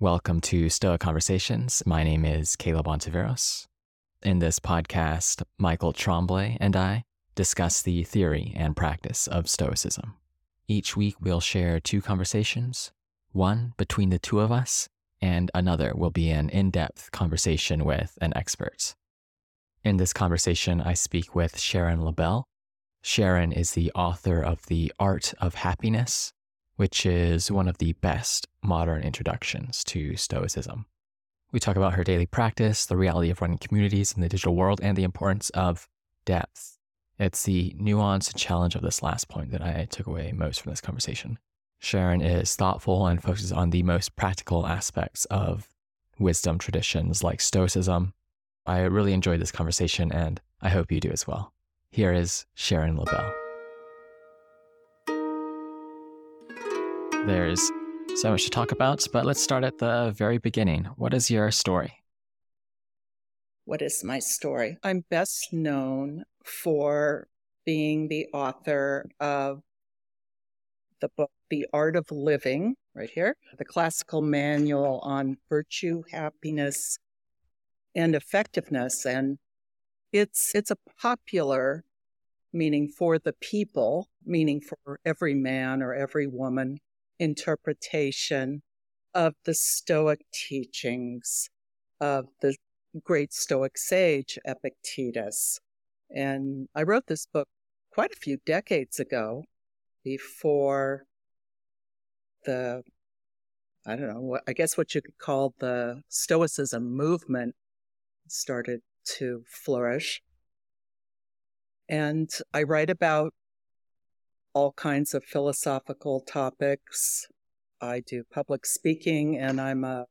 Welcome to Stoa Conversations. My name is Caleb Ontiveros. In this podcast, Michael Tremblay and I discuss the theory and practice of Stoicism. Each week, we'll share two conversations, one between the two of us, and another will be an in depth conversation with an expert. In this conversation, I speak with Sharon Lebell. Sharon is the author of The Art of Happiness which is one of the best modern introductions to Stoicism. We talk about her daily practice, the reality of running communities in the digital world, and the importance of depth. It's the nuance and challenge of this last point that I took away most from this conversation. Sharon is thoughtful and focuses on the most practical aspects of wisdom traditions like Stoicism. I really enjoyed this conversation, and I hope you do as well. Here is Sharon Lebell. There's so much to talk about, but let's start at the very beginning. What is your story? What is my story? I'm best known for being the author of the book, The Art of Living, right here, the classical manual on virtue, happiness, and effectiveness. And it's, it's a popular meaning for the people, meaning for every man or every woman interpretation of the Stoic teachings of the great Stoic sage Epictetus. And I wrote this book quite a few decades ago before the, I don't know, I guess what you could call the Stoicism movement started to flourish. And I write about all kinds of philosophical topics. I do public speaking, and I'm a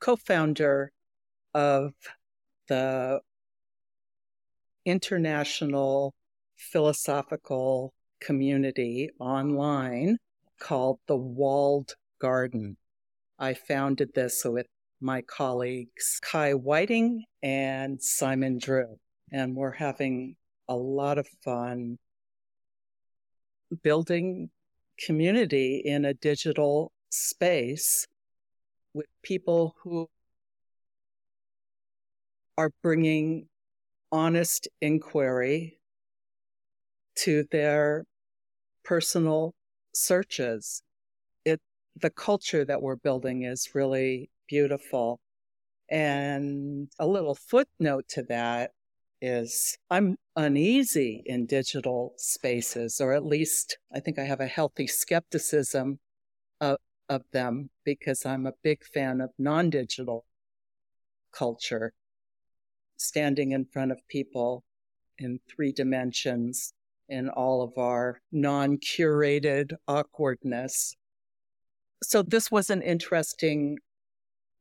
co founder of the international philosophical community online called the Walled Garden. I founded this with my colleagues Kai Whiting and Simon Drew, and we're having a lot of fun building community in a digital space with people who are bringing honest inquiry to their personal searches. It, the culture that we're building is really beautiful. And a little footnote to that is I'm uneasy in digital spaces, or at least I think I have a healthy skepticism of, of them because I'm a big fan of non digital culture, standing in front of people in three dimensions in all of our non curated awkwardness. So, this was an interesting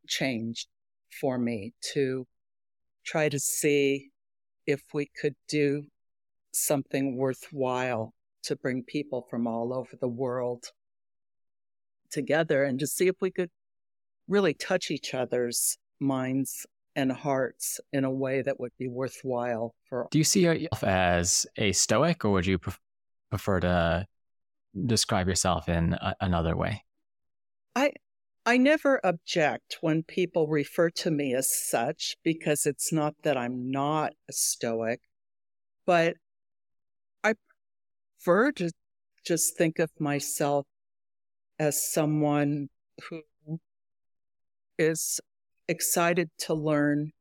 change for me to try to see if we could do something worthwhile to bring people from all over the world together and to see if we could really touch each other's minds and hearts in a way that would be worthwhile for Do you see yourself as a stoic or would you prefer to describe yourself in a- another way? I I never object when people refer to me as such because it's not that I'm not a Stoic, but I prefer to just think of myself as someone who is excited to learn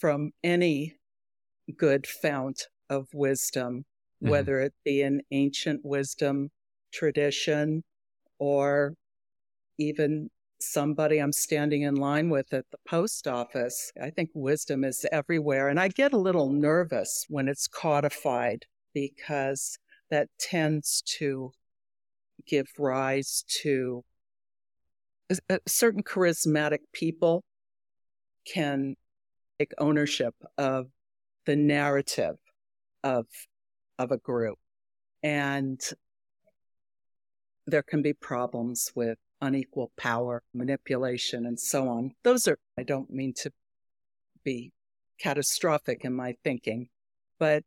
from any good fount of wisdom, mm-hmm. whether it be an ancient wisdom tradition or even somebody I'm standing in line with at the post office. I think wisdom is everywhere. And I get a little nervous when it's codified because that tends to give rise to certain charismatic people can take ownership of the narrative of of a group and there can be problems with unequal power, manipulation, and so on. Those are, I don't mean to be catastrophic in my thinking, but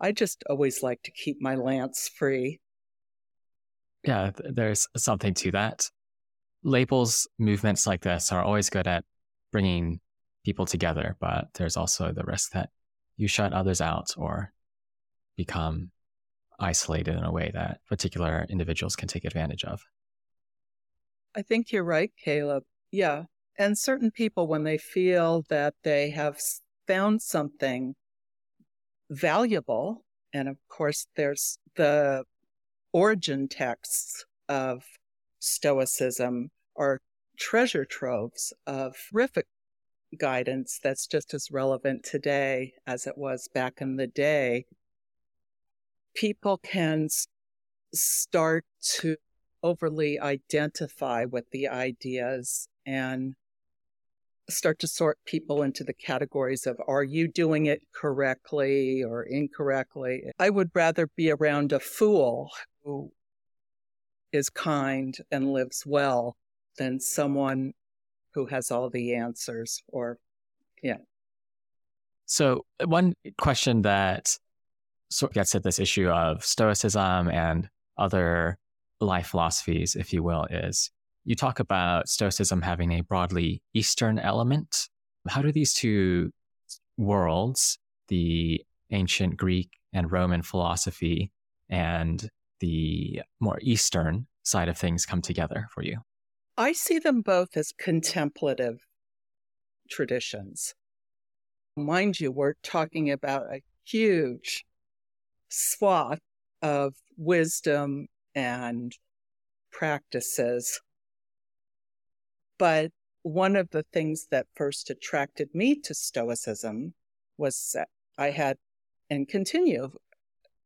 I just always like to keep my lance free. Yeah, there's something to that. labels movements like this are always good at bringing people together, but there's also the risk that you shut others out or become isolated in a way that particular individuals can take advantage of. I think you're right, Caleb. Yeah. And certain people, when they feel that they have found something valuable, and of course, there's the origin texts of Stoicism are treasure troves of terrific guidance that's just as relevant today as it was back in the day. People can start to overly identify with the ideas and start to sort people into the categories of are you doing it correctly or incorrectly? I would rather be around a fool who is kind and lives well than someone who has all the answers or yeah. So uh, one question that sort of gets at this issue of stoicism and other life philosophies, if you will, is you talk about Stoicism having a broadly Eastern element. How do these two worlds, the ancient Greek and Roman philosophy and the more Eastern side of things, come together for you? I see them both as contemplative traditions. Mind you, we're talking about a huge swath of wisdom and practices. But one of the things that first attracted me to Stoicism was that I had and continue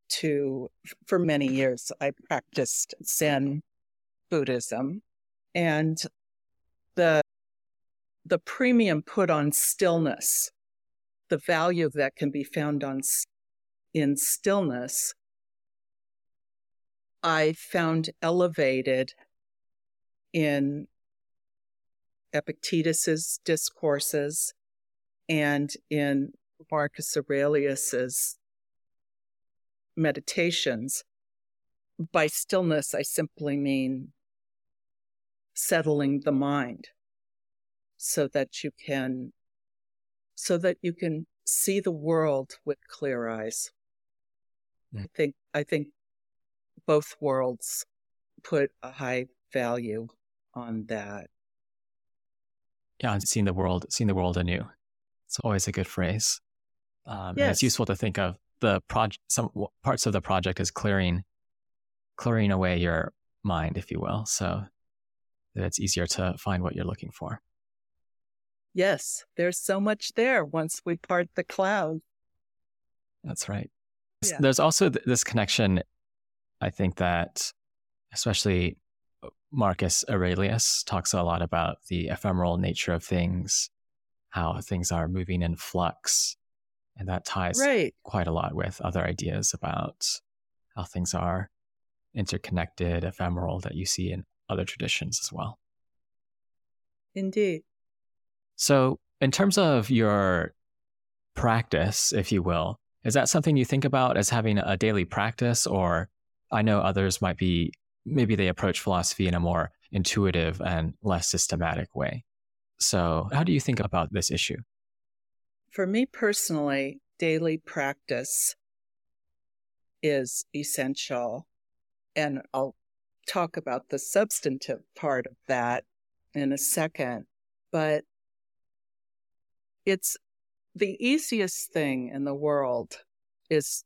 to, for many years, I practiced Zen Buddhism and the, the premium put on stillness, the value that can be found on, in stillness I found elevated in Epictetus's discourses and in Marcus Aurelius's meditations. By stillness, I simply mean settling the mind so that you can so that you can see the world with clear eyes. Hmm. I think I think both worlds put a high value on that. Yeah, seeing the world, seeing the world anew. It's always a good phrase. Um, yes. And it's useful to think of the project. Some parts of the project as clearing, clearing away your mind, if you will, so that it's easier to find what you're looking for. Yes, there's so much there once we part the cloud. That's right. Yeah. There's also th- this connection I think that especially Marcus Aurelius talks a lot about the ephemeral nature of things, how things are moving in flux. And that ties right. quite a lot with other ideas about how things are interconnected, ephemeral that you see in other traditions as well. Indeed. So, in terms of your practice, if you will, is that something you think about as having a daily practice, or I know others might be, maybe they approach philosophy in a more intuitive and less systematic way. So, how do you think about this issue? For me personally, daily practice is essential. And I'll talk about the substantive part of that in a second. But it's the easiest thing in the world is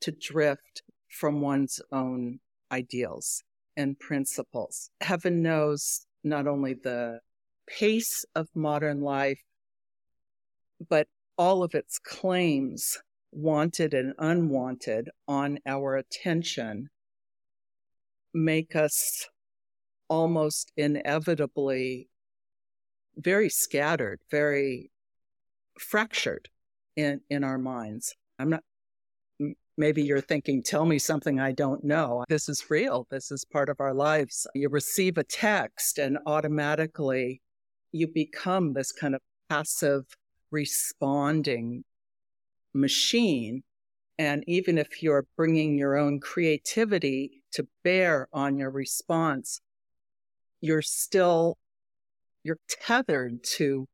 to drift from one's own ideals and principles. Heaven knows not only the pace of modern life, but all of its claims, wanted and unwanted, on our attention make us almost inevitably very scattered, very fractured in, in our minds. I'm not Maybe you're thinking, tell me something I don't know. This is real. This is part of our lives. You receive a text and automatically you become this kind of passive responding machine. And even if you're bringing your own creativity to bear on your response, you're still you're tethered to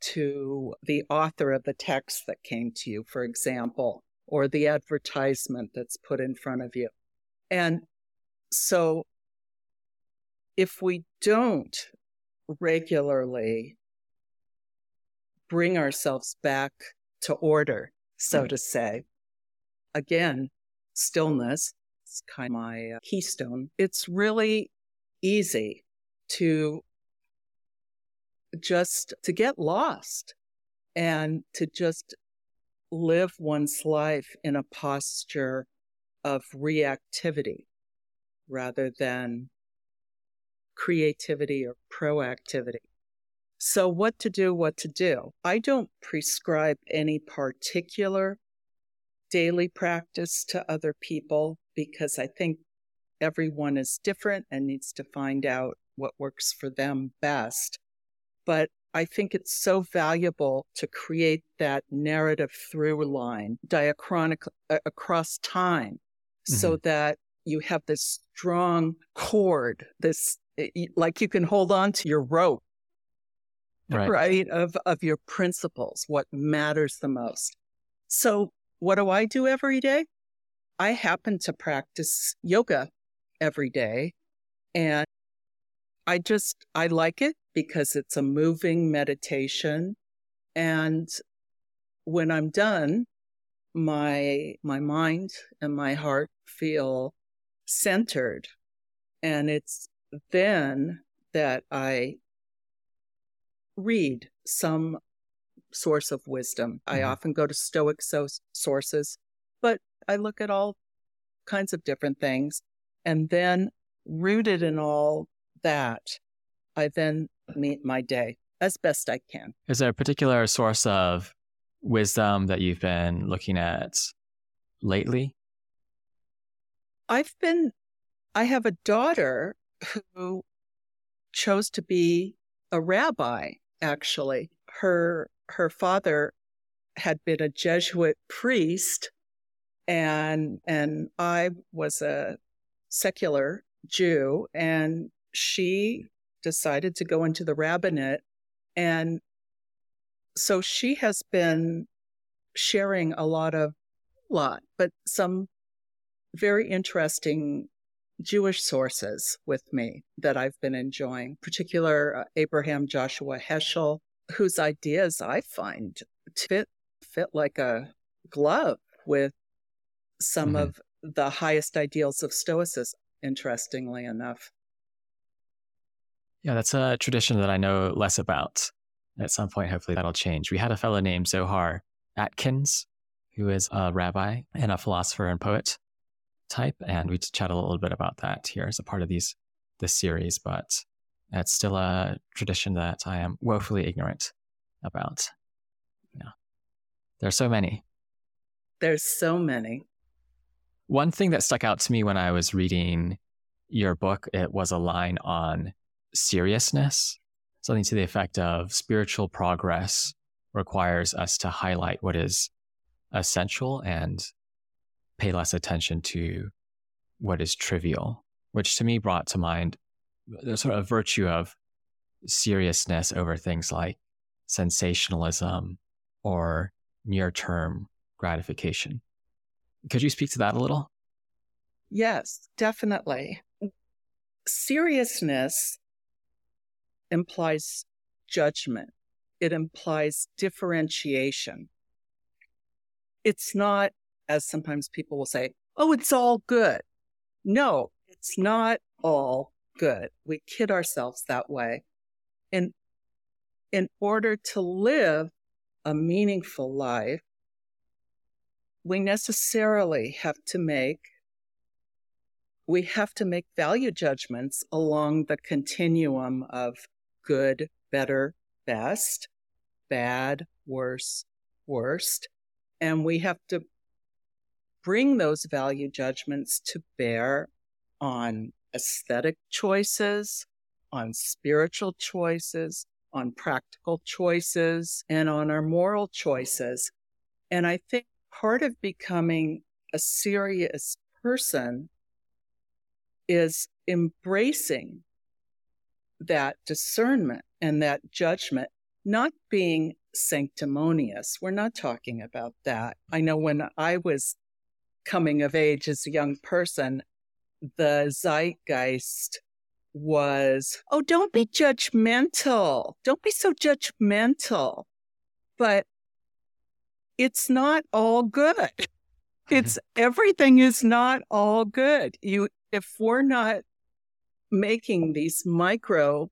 to the author of the text that came to you, for example, or the advertisement that's put in front of you. And so if we don't regularly bring ourselves back to order, so right. to say, again, stillness is kind of my uh, keystone. It's really easy to just to get lost and to just live one's life in a posture of reactivity rather than creativity or proactivity. So, what to do, what to do? I don't prescribe any particular daily practice to other people because I think everyone is different and needs to find out what works for them best. But I think it's so valuable to create that narrative through line diachronic uh, across time mm-hmm. so that you have this strong cord, this like you can hold on to your rope, right. right? Of of your principles, what matters the most. So what do I do every day? I happen to practice yoga every day and I just I like it because it's a moving meditation. And when I'm done, my, my mind and my heart feel centered. And it's then that I read some source of wisdom. Mm-hmm. I often go to Stoic so- sources, but I look at all kinds of different things. And then, rooted in all that, I then meet my day as best I can. Is there a particular source of wisdom that you've been looking at lately? I've been, I have a daughter who chose to be a rabbi, actually. Her, her father had been a Jesuit priest and, and I was a secular Jew and she decided to go into the rabbinate. And so she has been sharing a lot of, lot, but some very interesting Jewish sources with me that I've been enjoying, particular uh, Abraham Joshua Heschel, whose ideas I find fit fit like a glove with some mm-hmm. of the highest ideals of Stoicism, interestingly enough. Yeah, that's a tradition that I know less about. At some point, hopefully that'll change. We had a fellow named Zohar Atkins, who is a rabbi and a philosopher and poet type, and we chat a little bit about that here as a part of these this series. But it's still a tradition that I am woefully ignorant about. Yeah, there are so many. There's so many. One thing that stuck out to me when I was reading your book, it was a line on seriousness, something to the effect of spiritual progress requires us to highlight what is essential and pay less attention to what is trivial, which to me brought to mind the sort of virtue of seriousness over things like sensationalism or near term gratification. Could you speak to that a little? Yes, definitely. Seriousness implies judgment, it implies differentiation. It's not, as sometimes people will say, oh, it's all good. No, it's not all good. We kid ourselves that way. And in order to live a meaningful life, we necessarily have to make we have to make value judgments along the continuum of good, better, best, bad, worse, worst. And we have to bring those value judgments to bear on aesthetic choices, on spiritual choices, on practical choices, and on our moral choices. And I think part of becoming a serious person is embracing that discernment and that judgment, not being sanctimonious. We're not talking about that. I know when I was coming of age as a young person, the zeitgeist was, oh, don't be judgmental. Don't be so judgmental. But it's not all good. Mm-hmm. It's everything is not all good. You, if we're not making these micro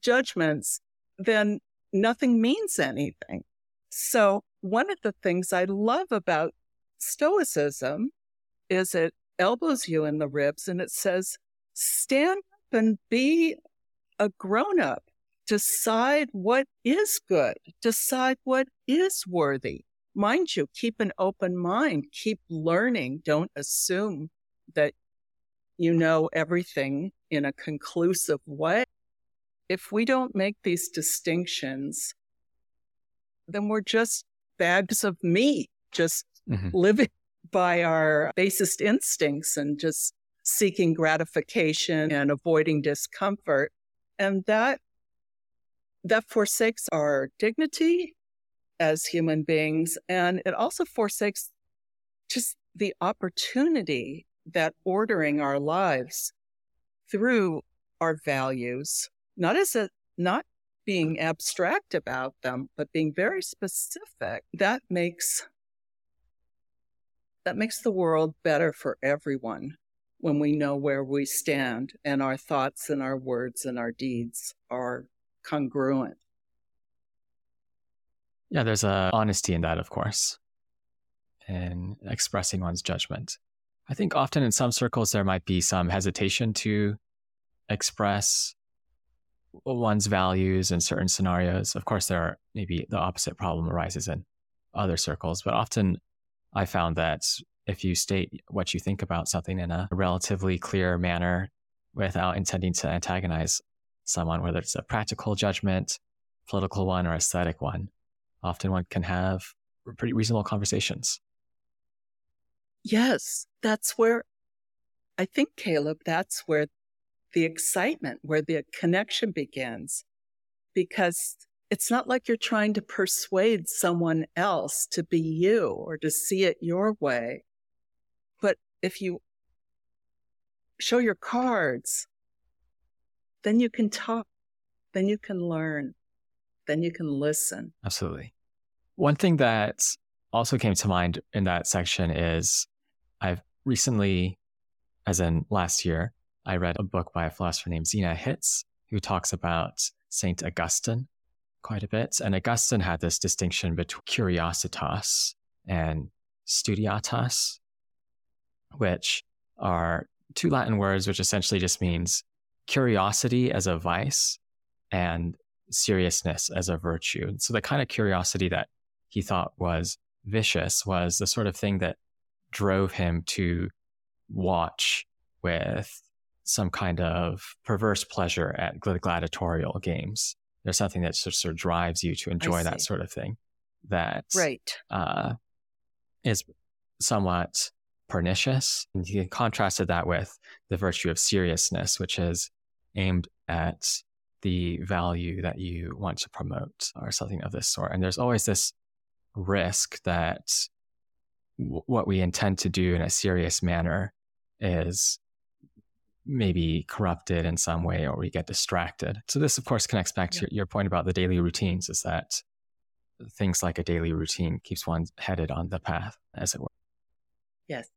judgments, then nothing means anything. So one of the things I love about Stoicism is it elbows you in the ribs and it says, stand up and be a grown up. Decide what is good. Decide what is worthy. Mind you, keep an open mind. Keep learning. Don't assume that you know everything in a conclusive way. If we don't make these distinctions, then we're just bags of meat, just mm-hmm. living by our basest instincts and just seeking gratification and avoiding discomfort. And that, that forsakes our dignity as human beings. And it also forsakes just the opportunity that ordering our lives through our values, not as a, not being abstract about them, but being very specific, that makes that makes the world better for everyone when we know where we stand and our thoughts and our words and our deeds are congruent. Yeah, there's a honesty in that, of course, in expressing one's judgment. I think often in some circles there might be some hesitation to express one's values in certain scenarios. Of course, there are maybe the opposite problem arises in other circles, but often I found that if you state what you think about something in a relatively clear manner without intending to antagonize someone, whether it's a practical judgment, political one, or aesthetic one, often one can have pretty reasonable conversations. Yes, that's where I think, Caleb, that's where the excitement, where the connection begins. Because it's not like you're trying to persuade someone else to be you or to see it your way. But if you show your cards, then you can talk, then you can learn, then you can listen. Absolutely. One thing that also came to mind in that section is I've recently, as in last year, I read a book by a philosopher named Zena Hitz who talks about Saint Augustine quite a bit. And Augustine had this distinction between curiositas and studiositas, which are two Latin words, which essentially just means curiosity as a vice and seriousness as a virtue. So the kind of curiosity that he thought was vicious was the sort of thing that drove him to watch with some kind of perverse pleasure at gladiatorial games there's something that sort of drives you to enjoy that sort of thing that right uh, is somewhat pernicious. And he contrasted that with the virtue of seriousness, which is aimed at the value that you want to promote or something of this sort. And there's always this risk that what we intend to do in a serious manner is maybe corrupted in some way or we get distracted. So this of course connects back to your point about the daily routines is that things like a daily routine keeps one headed on the path as it were. Yes.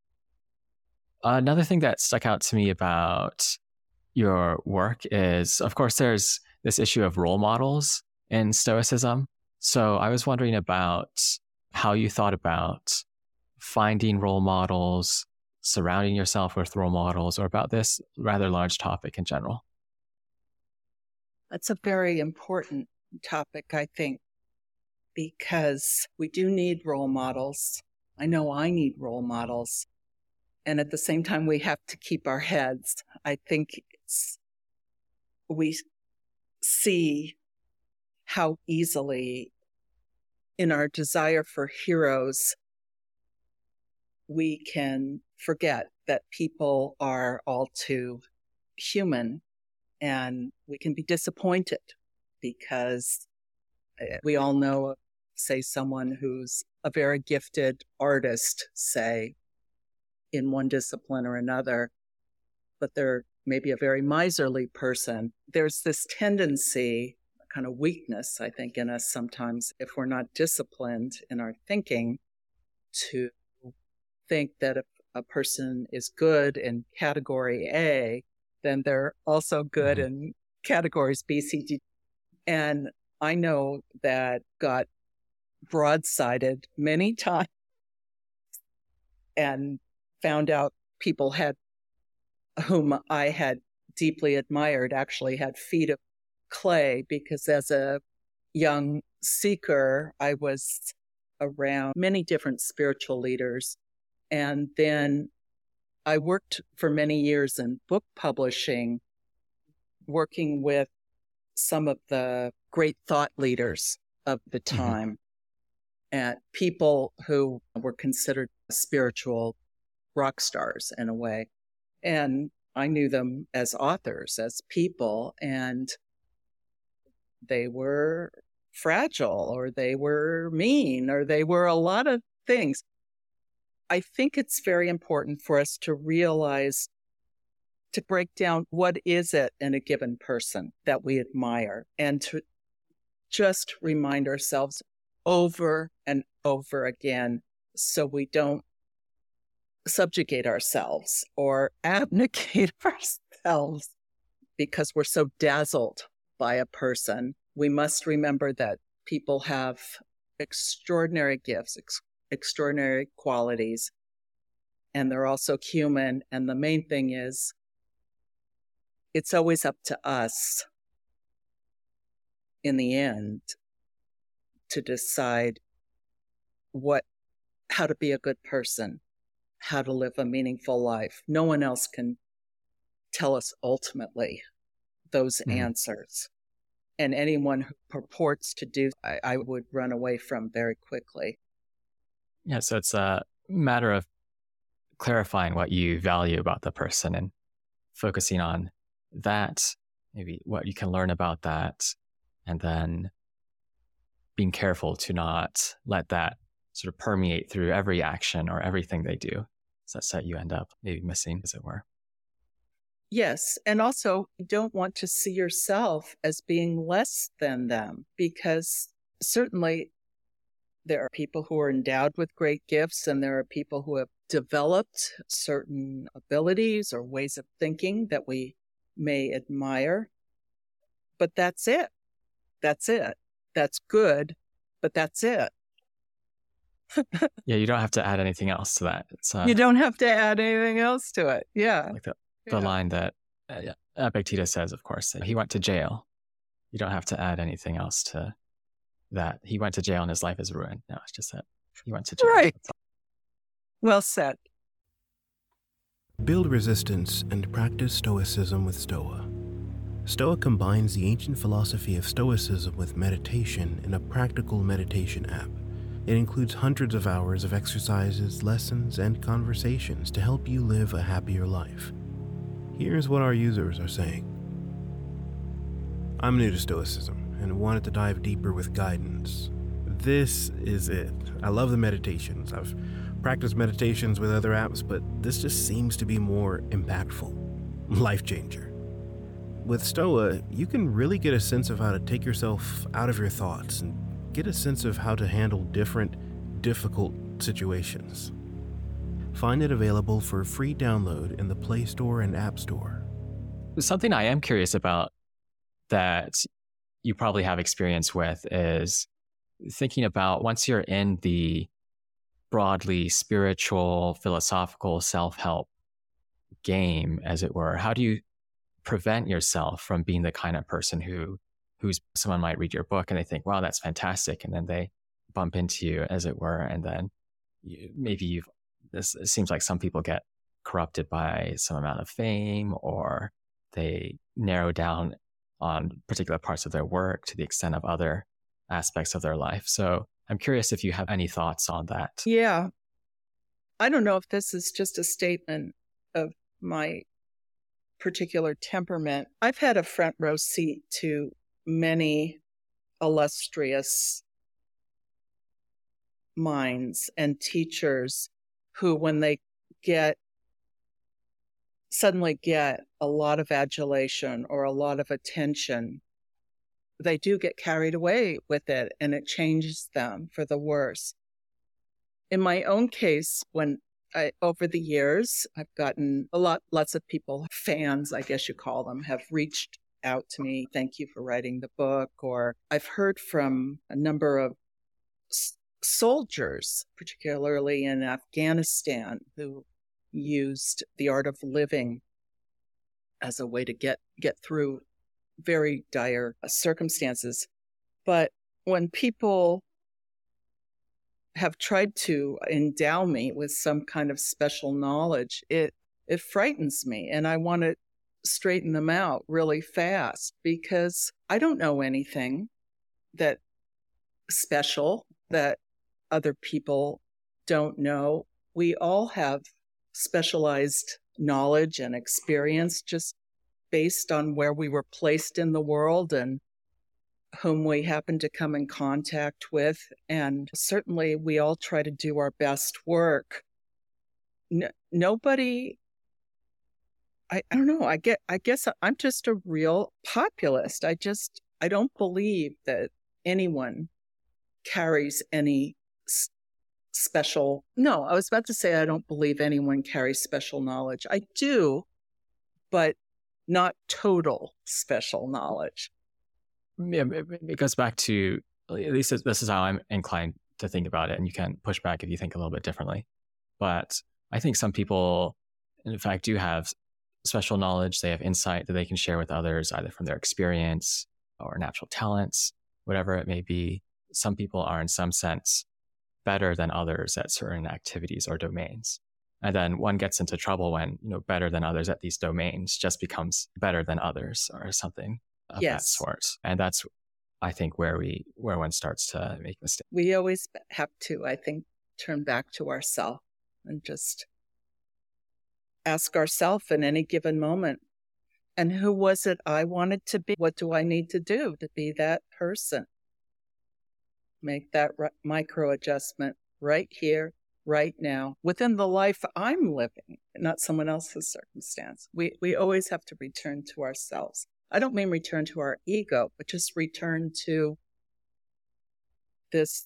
Another thing that stuck out to me about your work is of course there's this issue of role models in stoicism. So I was wondering about how you thought about finding role models surrounding yourself with role models or about this rather large topic in general? That's a very important topic, I think, because we do need role models. I know I need role models. And at the same time, we have to keep our heads. I think we see how easily in our desire for heroes, we can forget that people are all too human and we can be disappointed because eh, we all know, say, someone who's a very gifted artist, say, in one discipline or another, but they're maybe a very miserly person. There's this tendency, kind of weakness, I think, in us sometimes, if we're not disciplined in our thinking, to think that if a person is good in category A, then they're also good mm-hmm. in categories B, C, D. And I know that got broadsided many times and found out people had whom I had deeply admired actually had feet of clay because as a young seeker, I was around many different spiritual leaders. And then I worked for many years in book publishing, working with some of the great thought leaders of the mm-hmm. time mm-hmm. and people who were considered spiritual rock stars in a way. And I knew them as authors, as people, and they were fragile or they were mean or they were a lot of things. I think it's very important for us to realize to break down what is it in a given person that we admire and to just remind ourselves over and over again so we don't subjugate ourselves or abnegate ourselves because we're so dazzled by a person. We must remember that people have extraordinary gifts, ex- extraordinary qualities, and they're also human. And the main thing is, it's always up to us in the end to decide what, how to be a good person how to live a meaningful life. No one else can tell us ultimately those mm-hmm. answers. And anyone who purports to do, I, I would run away from very quickly. Yeah, so it's a matter of clarifying what you value about the person and focusing on that, maybe what you can learn about that, and then being careful to not let that sort of permeate through every action or everything they do. So that you end up maybe missing, as it were. Yes. And also, don't want to see yourself as being less than them because certainly there are people who are endowed with great gifts and there are people who have developed certain abilities or ways of thinking that we may admire. But that's it. That's it. That's good, but that's it yeah, you don't have to add anything else to that. Uh, you don't have to add anything else to it. Yeah. Like the, the yeah. line that uh, yeah, Epictetus says, of course, he went to jail. You don't have to add anything else to that. He went to jail and his life is ruined. No, it's just that he went to jail. Right. Well said. Build resistance and practice Stoicism with Stoa. Stoa combines the ancient philosophy of Stoicism with meditation in a practical meditation app. It includes hundreds of hours of exercises, lessons, and conversations to help you live a happier life. Here's what our users are saying I'm new to Stoicism and wanted to dive deeper with guidance. This is it. I love the meditations. I've practiced meditations with other apps, but this just seems to be more impactful. Life changer. With Stoa, you can really get a sense of how to take yourself out of your thoughts and get a sense of how to handle different, difficult situations. Find it available for free download in the Play Store and App Store. Something I am curious about that you probably have experience with is thinking about once you're in the broadly spiritual, philosophical self help game, as it were, how do you prevent yourself from being the kind of person who who's someone might read your book and they think, wow, that's fantastic. And then they bump into you, as it were. And then you, maybe you've, this it seems like some people get corrupted by some amount of fame or they narrow down on particular parts of their work to the extent of other aspects of their life. So I'm curious if you have any thoughts on that. Yeah. I don't know if this is just a statement of my particular temperament, I've had a front row seat to many illustrious minds and teachers who, when they get suddenly get a lot of adulation or a lot of attention, they do get carried away with it and it changes them for the worse. In my own case, when I, over the years, I've gotten a lot, lots of people, fans, I guess you call them, have reached out to me. Thank you for writing the book. Or I've heard from a number of s- soldiers, particularly in Afghanistan, who used the art of living as a way to get get through very dire uh, circumstances. But when people have tried to endow me with some kind of special knowledge, it it frightens me and I want to straighten them out really fast because I don't know anything that special that other people don't know. We all have specialized knowledge and experience just based on where we were placed in the world and whom we happen to come in contact with. And certainly we all try to do our best work. N- nobody I, I don't know. I get I guess I'm just a real populist. I just I don't believe that anyone carries any special. No, I was about to say I don't believe anyone carries special knowledge. I do, but not total special knowledge. Mm, yeah, it goes back to at least this is how I'm inclined to think about it, and you can push back if you think a little bit differently. But I think some people, in fact, do have special knowledge. They have insight that they can share with others, either from their experience or natural talents, whatever it may be. Some people are, in some sense, better than others at certain activities or domains. And then one gets into trouble when, you know, better than others at these domains just becomes better than others or something of yes. that sort. And that's, I think, where we, where one starts to make mistakes. We always have to, I think, turn back to ourselves and just ask ourselves in any given moment, and who was it I wanted to be? What do I need to do to be that person? Make that micro adjustment right here, right now, within the life I'm living, not someone else's circumstance. We, we always have to return to ourselves. I don't mean return to our ego, but just return to this.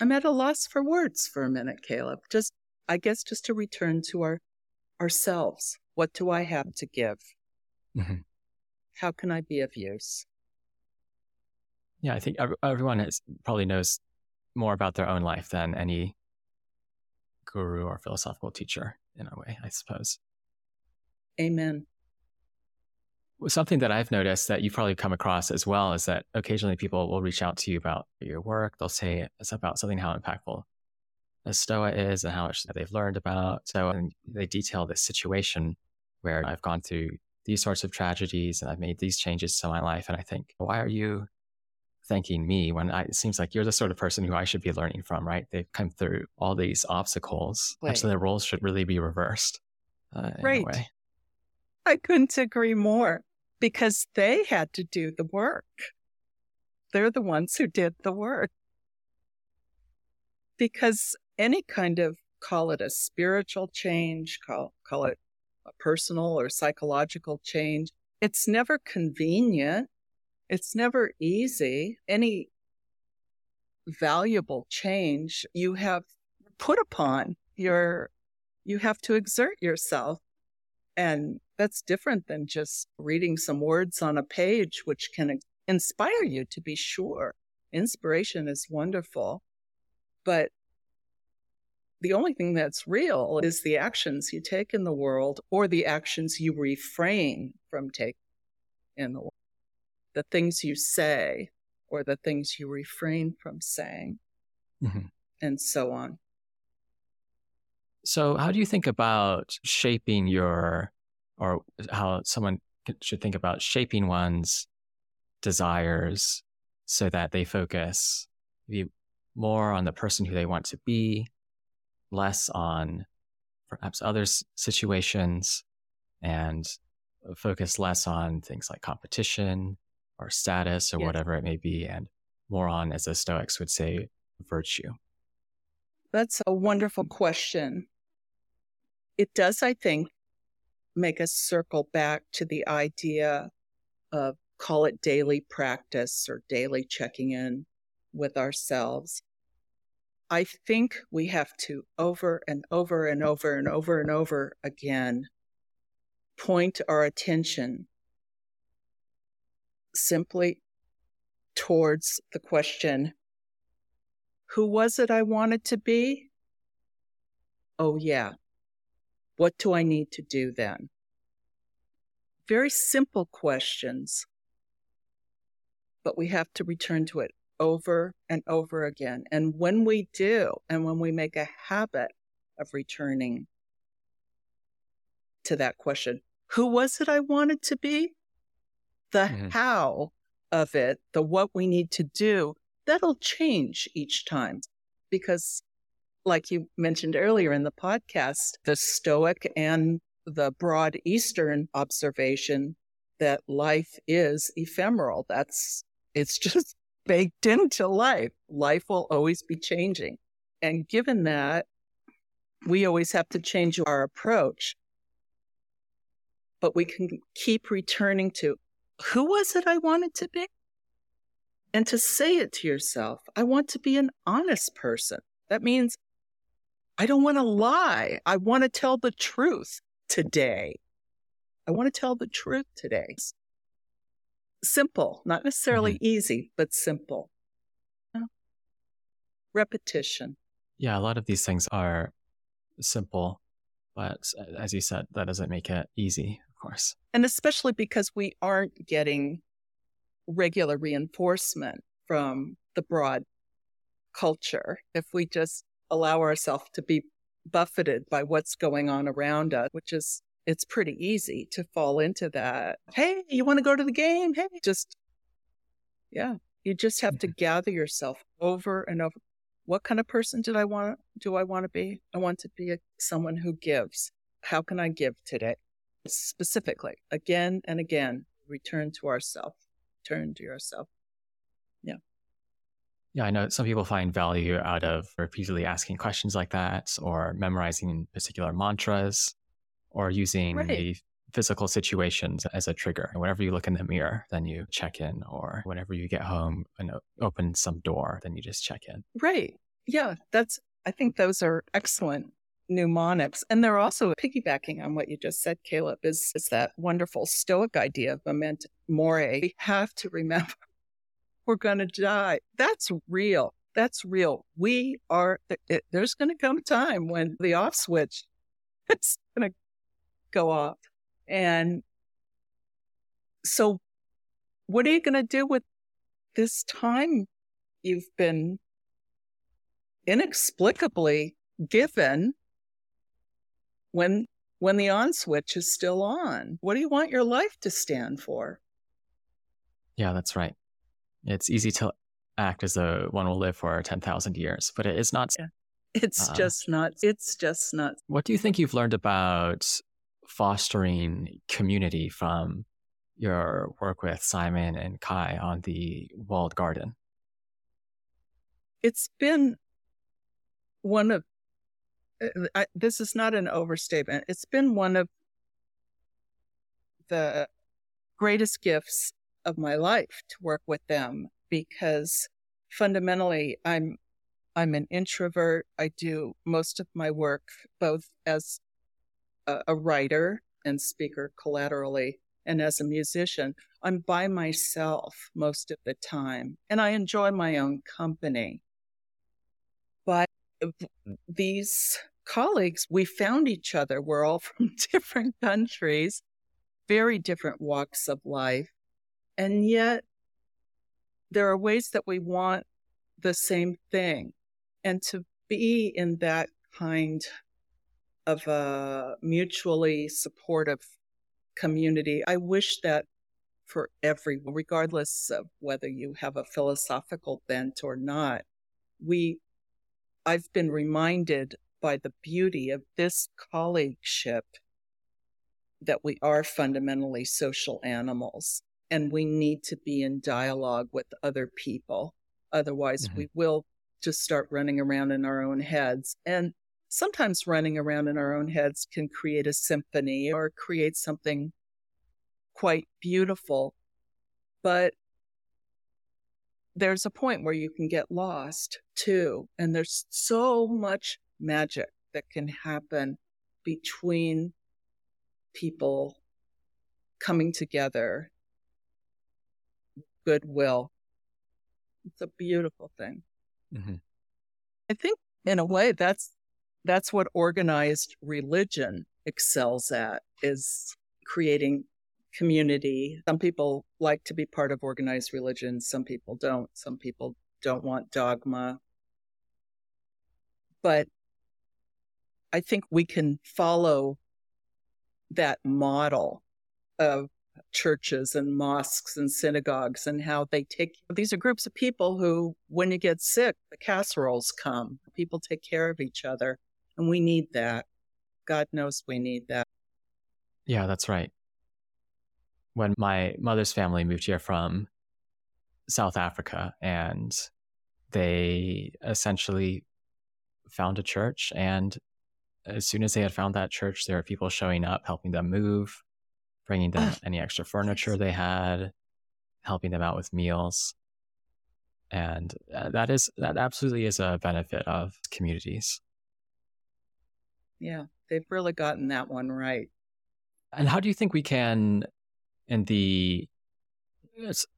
I'm at a loss for words for a minute, Caleb. Just, I guess, just to return to our ourselves. What do I have to give? Mm-hmm. How can I be of use? Yeah, I think everyone has, probably knows more about their own life than any guru or philosophical teacher in a way, I suppose. Amen. Something that I've noticed that you've probably come across as well is that occasionally people will reach out to you about your work. They'll say it's about something how impactful a Stoa is and how much they've learned about. So, and they detail this situation where I've gone through these sorts of tragedies and I've made these changes to my life. And I think, why are you thanking me when I, it seems like you're the sort of person who I should be learning from, right? They've come through all these obstacles. Right. Actually, their roles should really be reversed. Uh, right. I couldn't agree more because they had to do the work. They're the ones who did the work. Because any kind of, call it a spiritual change, call, call it a personal or psychological change, it's never convenient it's never easy. Any valuable change you have put upon your, you have to exert yourself. And that's different than just reading some words on a page, which can inspire you to be sure. Inspiration is wonderful, but the only thing that's real is the actions you take in the world or the actions you refrain from taking in the world the things you say or the things you refrain from saying, mm-hmm. and so on. So, how do you think about shaping your, or how someone should think about shaping one's desires so that they focus maybe more on the person who they want to be, less on perhaps other situations, and focus less on things like competition or status or yes. whatever it may be, and more on, as the Stoics would say, virtue? That's a wonderful question. It does, I think, make us circle back to the idea of call it daily practice or daily checking in with ourselves. I think we have to over and over and over and over and over again point our attention simply towards the question Who was it I wanted to be? Oh, yeah. What do I need to do then? Very simple questions, but we have to return to it over and over again. And when we do, and when we make a habit of returning to that question, who was it I wanted to be? The mm-hmm. how of it, the what we need to do, that'll change each time. Because, like you mentioned earlier in the podcast, the Stoic and the broad Eastern observation that life is ephemeral. That's, it's just baked into life. Life will always be changing. And given that, we always have to change our approach. But we can keep returning to who was it I wanted to be? And to say it to yourself, I want to be an honest person. That means I don't want to lie. I want to tell the truth today. I want to tell the truth today. Simple, not necessarily mm-hmm. easy, but simple. Repetition. Yeah, a lot of these things are simple, but as you said, that doesn't make it easy course. And especially because we aren't getting regular reinforcement from the broad culture. If we just allow ourselves to be buffeted by what's going on around us, which is, it's pretty easy to fall into that. Hey, you want to go to the game? Hey, just, yeah, you just have to gather yourself over and over. What kind of person did I want? Do I want to be? I want to be a, someone who gives. How can I give today? Specifically again and again return to ourself turn to yourself. Yeah. Yeah i know some people find value out of repeatedly asking questions like that or memorizing particular mantras or using right. the physical situations as a trigger. Whenever you look in the mirror then you check in or whenever you get home and open some door then you just check in. Right. Yeah that's i think those are excellent mnemonics. And they're also piggybacking on what you just said, Caleb, is, is that wonderful Stoic idea of memento mori. We have to remember we're going to die. That's real. That's real. We are, it, there's going to come a time when the off switch is going to go off. And so, what are you going to do with this time you've been inexplicably given when when the on switch is still on? What do you want your life to stand for? Yeah, that's right. It's easy to act as though one will live for 10,000 years, but it is not. Yeah. It's uh, just not. It's just not. What do you think you've learned about fostering community from your work with Simon and Kai on the walled garden? It's been one of Eh, I, this is not an overstatement. It's been one of the greatest gifts of my life to work with them because fundamentally I'm I'm an introvert. I do most of my work both as a, a writer and speaker collaterally and as a musician. I'm by myself most of the time and I enjoy my own company. But these colleagues, we found each other. We're all from different countries, very different walks of life. And yet there are ways that we want the same thing. And to be in that kind of a mutually supportive community, I wish that for everyone, regardless of whether you have a philosophical bent or not, we I've been reminded by the beauty of this colleagueship that we are fundamentally social animals and we need to be in dialogue with other people. Otherwise, mm-hmm. we will just start running around in our own heads. And sometimes running around in our own heads can create a symphony or create something quite beautiful. But there's a point where you can get lost too. And there's so much magic that can happen between people coming together, goodwill. It's a beautiful thing. Mm-hmm. I think, in a way, that's that's what organized religion excels at is creating community. Some people like to be part of organized religion. Some people don't. Some people don't want dogma. But I think we can follow that model of churches and mosques and synagogues and how they take these are groups of people who when you get sick the casseroles come people take care of each other and we need that god knows we need that yeah that's right when my mother's family moved here from south africa and they essentially found a church and as soon as they had found that church, there were people showing up, helping them move, bringing them any extra furniture they had, helping them out with meals. And uh, that is, that absolutely is a benefit of communities. Yeah, they've really gotten that one right. And how do you think we can, in the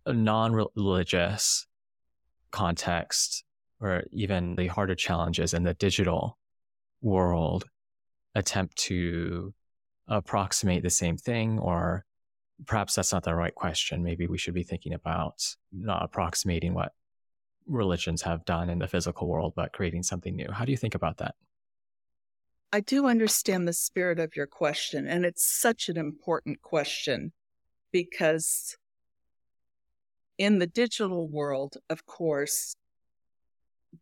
non religious context, or even the harder challenges in the digital world, attempt to approximate the same thing or perhaps that's not the right question. Maybe we should be thinking about not approximating what religions have done in the physical world but creating something new. How do you think about that? I do understand the spirit of your question and it's such an important question because in the digital world of course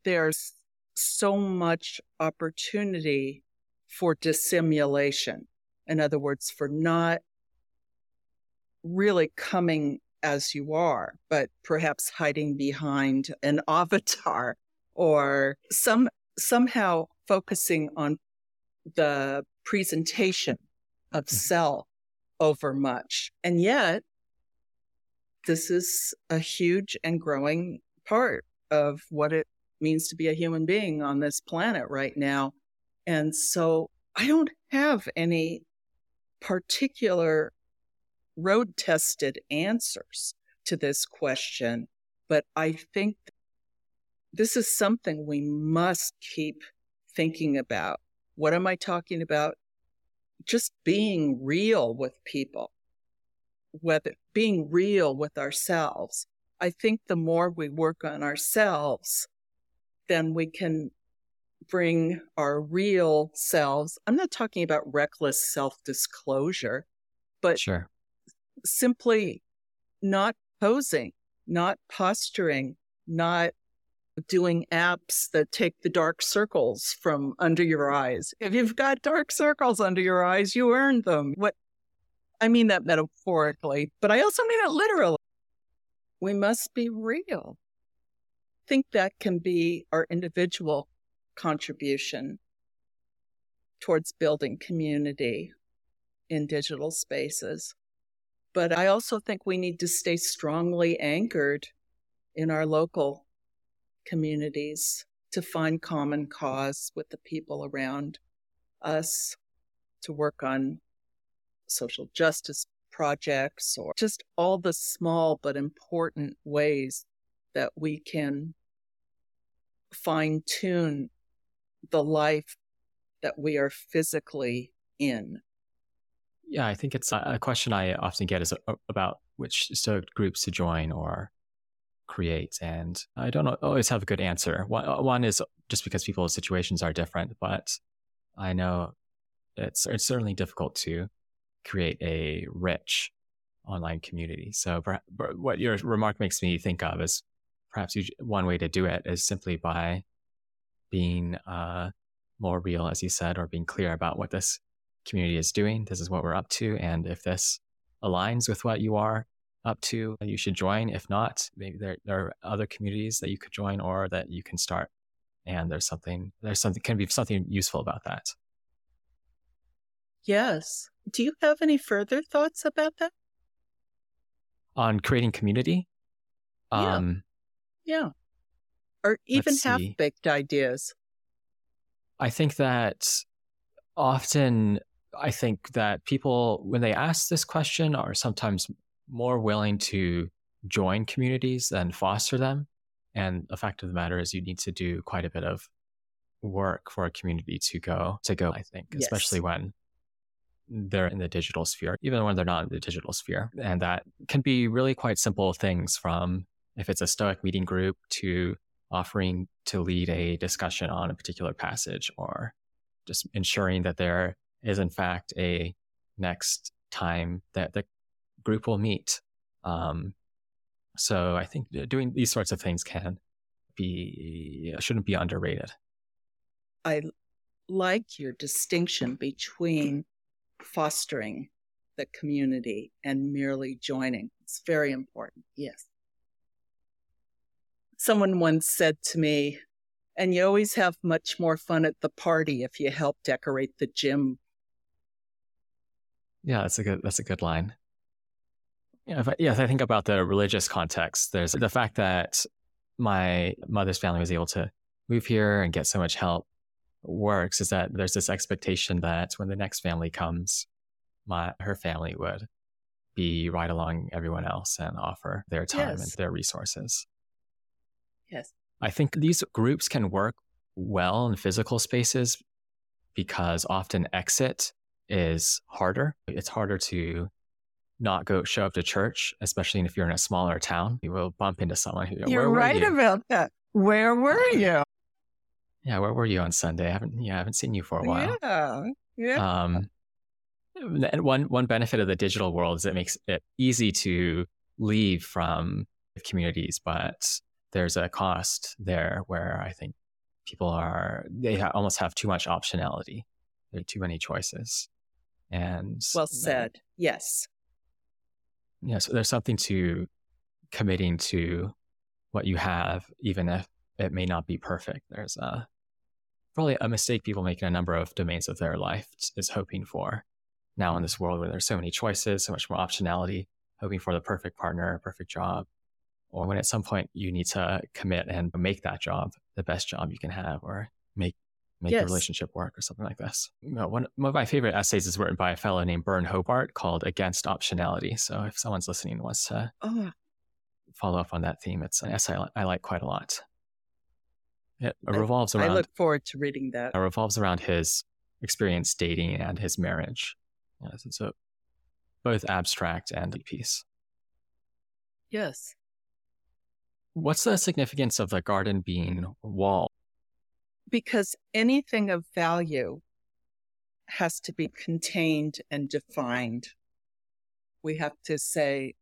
there's so much opportunity for dissimulation. In other words, for not really coming as you are, but perhaps hiding behind an avatar or some somehow focusing on the presentation of mm-hmm. self over much. And yet, this is a huge and growing part of what it means to be a human being on this planet right now. And so I don't have any particular road tested answers to this question, but I think this is something we must keep thinking about. What am I talking about? Just being real with people, whether being real with ourselves. I think the more we work on ourselves, then we can bring our real selves. I'm not talking about reckless self disclosure, but sure. simply not posing, not posturing, not doing apps that take the dark circles from under your eyes. If you've got dark circles under your eyes, you earned them. What I mean that metaphorically, but I also mean it literally. We must be real. I think that can be our individual contribution towards building community in digital spaces. But I also think we need to stay strongly anchored in our local communities to find common cause with the people around us, to work on social justice projects or just all the small but important ways that we can fine tune the life that we are physically in? Yeah, I think it's a question I often get is uh, about which groups to join or create. And I don't always have a good answer. Uh, one is just because people's situations are different, but I know it's, it's certainly difficult to create a rich online community. So what your remark makes me think of is perhaps one way to do it is simply by being uh, more real, as you said, or being clear about what this community is doing. This is what we're up to. And if this aligns with what you are up to, you should join. If not, maybe there, there are other communities that you could join or that you can start. And there's something, there's something, can be something useful about that. Yes. Do you have any further thoughts about that? On creating community? Yeah. Um, yeah. Or even half baked ideas. I think that often, I think that people, when they ask this question, are sometimes more willing to join communities than foster them. And the fact of the matter is, you need to do quite a bit of work for a community to go to go. I think, yes. especially when they're in the digital sphere, even when they're not in the digital sphere, and that can be really quite simple things from if it's a Stoic meeting group to offering to lead a discussion on a particular passage or just ensuring that there is in fact a next time that the group will meet. Um, so I think doing these sorts of things can be shouldn't be underrated. I like your distinction between fostering the community and merely joining. It's very important. Yes. Someone once said to me, and you always have much more fun at the party if you help decorate the gym. Yeah, that's a good that's a good line. Yeah, if I, yeah, if I think about the religious context, there's the fact that my mother's family was able to move here and get so much help works is that there's this expectation that when the next family comes, my her family would be right along everyone else and offer their time yes. and their resources. Yes. I think these groups can work well in physical spaces because often exit is harder. It's harder to not go show up to church, especially if you're in a smaller town. You will bump into someone who You're right you? about that. Where were you? Yeah, where were you on Sunday? I haven't yeah, I haven't seen you for a while. Yeah. Yeah. Um and one one benefit of the digital world is it makes it easy to leave from communities, but there's a cost there where I think people are they ha- almost have too much optionality. There are too many choices, and well said. Uh, yes. Yeah, so there's something to committing to what you have, even if it may not be perfect. There's a probably a mistake people make in a number of domains of their life is hoping for. Now in this world where there's so many choices, so much more optionality, hoping for the perfect partner, perfect job, or when at some point you need to commit and make that job the best job you can have or make make yes. the relationship work or something like this. You know, one, one, of my favorite essays is written by a fellow named Byrne Hobart called Against Optionality. So if someone's listening and wants to oh. follow up on that theme, it's an essay I, I like quite a lot. It revolves around. I look forward to reading that. It revolves around his experience dating and his marriage. Yeah, so both abstract and a piece. Yes. What's the significance of the garden being wall? Because anything of value has to be contained and defined. We have to say,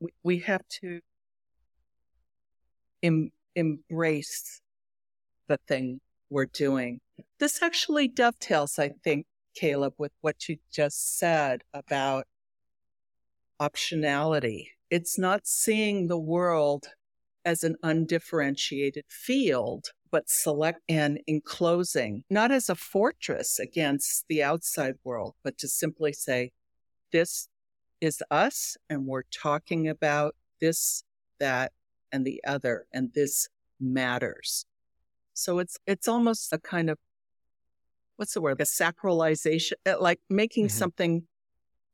we, we have to em, embrace the thing we're doing. This actually dovetails, I think, Caleb, with what you just said about optionality. It's not seeing the world as an undifferentiated field, but select and enclosing, not as a fortress against the outside world, but to simply say, this is us, and we're talking about this, that, and the other, and this matters. So it's it's almost a kind of what's the word? A sacralization, uh, like making mm-hmm. something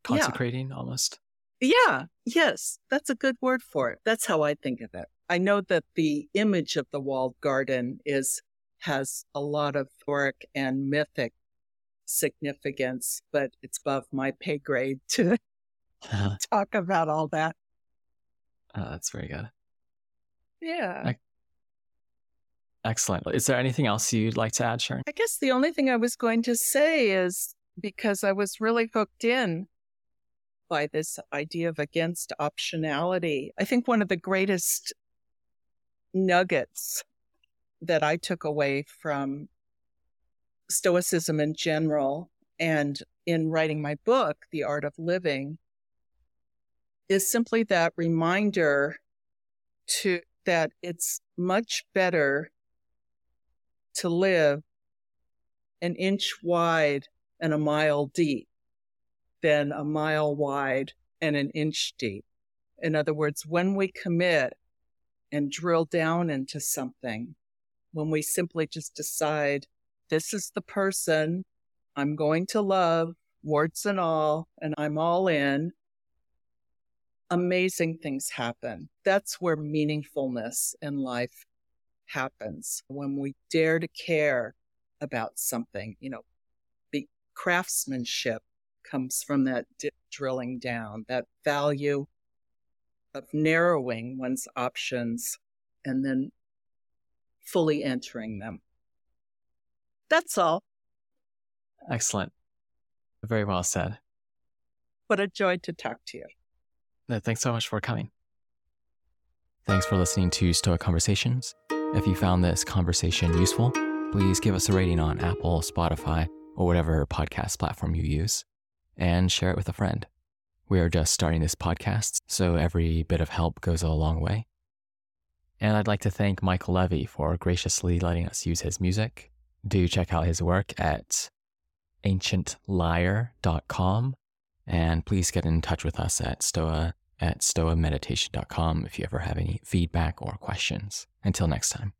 consecrating yeah. almost. Yeah, yes, that's a good word for it. That's how I think of it. I know that the image of the walled garden is has a lot of historic and mythic significance, but it's above my pay grade to uh-huh. talk about all that. Oh, that's very good. Yeah. I, Excellent. Is there anything else you'd like to add, Sharon? I guess the only thing I was going to say is because I was really hooked in by this idea of against optionality. I think one of the greatest nuggets that I took away from Stoicism in general and in writing my book, The Art of Living, is simply that reminder to that it's much better to live an inch wide and a mile deep than a mile wide and an inch deep. In other words, when we commit and drill down into something, when we simply just decide, this is the person I'm going to love, warts and all, and I'm all in, amazing things happen. That's where meaningfulness in life happens when we dare to care about something. You know, the craftsmanship comes from that di- drilling down, that value of narrowing one's options and then fully entering them. That's all. Excellent. Very well said. What a joy to talk to you. Uh, thanks so much for coming. Thanks for listening to Stoa Conversations. If you found this conversation useful, please give us a rating on Apple, Spotify, or whatever podcast platform you use, and share it with a friend. We are just starting this podcast, so every bit of help goes a long way. And I'd like to thank Michael Levy for graciously letting us use his music. Do check out his work at ancientlyre.com. And please get in touch with us at stoa at stoameditation.com if you ever have any feedback or questions. Until next time.